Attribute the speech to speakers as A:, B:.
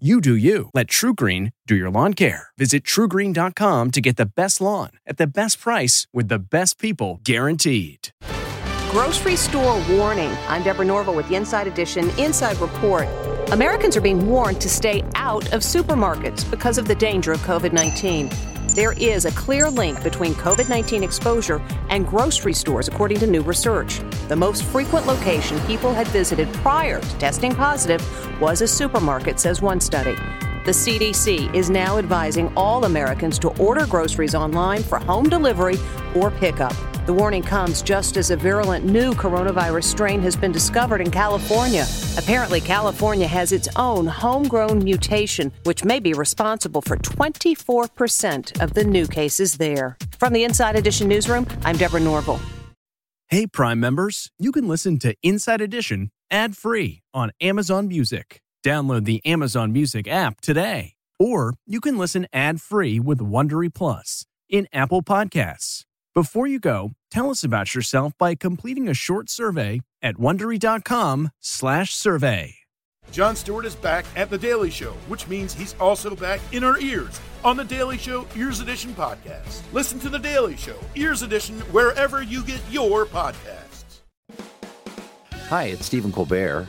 A: You do you. Let TruGreen do your lawn care. Visit trugreen.com to get the best lawn at the best price with the best people guaranteed.
B: Grocery store warning. I'm Deborah Norville with the Inside Edition Inside Report. Americans are being warned to stay out of supermarkets because of the danger of COVID 19. There is a clear link between COVID 19 exposure and grocery stores, according to new research. The most frequent location people had visited prior to testing positive was a supermarket, says one study. The CDC is now advising all Americans to order groceries online for home delivery or pickup. The warning comes just as a virulent new coronavirus strain has been discovered in California. Apparently, California has its own homegrown mutation, which may be responsible for 24% of the new cases there. From the Inside Edition newsroom, I'm Deborah Norville.
A: Hey, Prime members, you can listen to Inside Edition ad free on Amazon Music. Download the Amazon Music app today. Or you can listen ad free with Wondery Plus in Apple Podcasts. Before you go, tell us about yourself by completing a short survey at wondery.com/survey.
C: Jon Stewart is back at The Daily Show, which means he's also back in our ears on The Daily Show Ears Edition podcast. Listen to The Daily Show Ears Edition wherever you get your podcasts.
D: Hi, it's Stephen Colbert,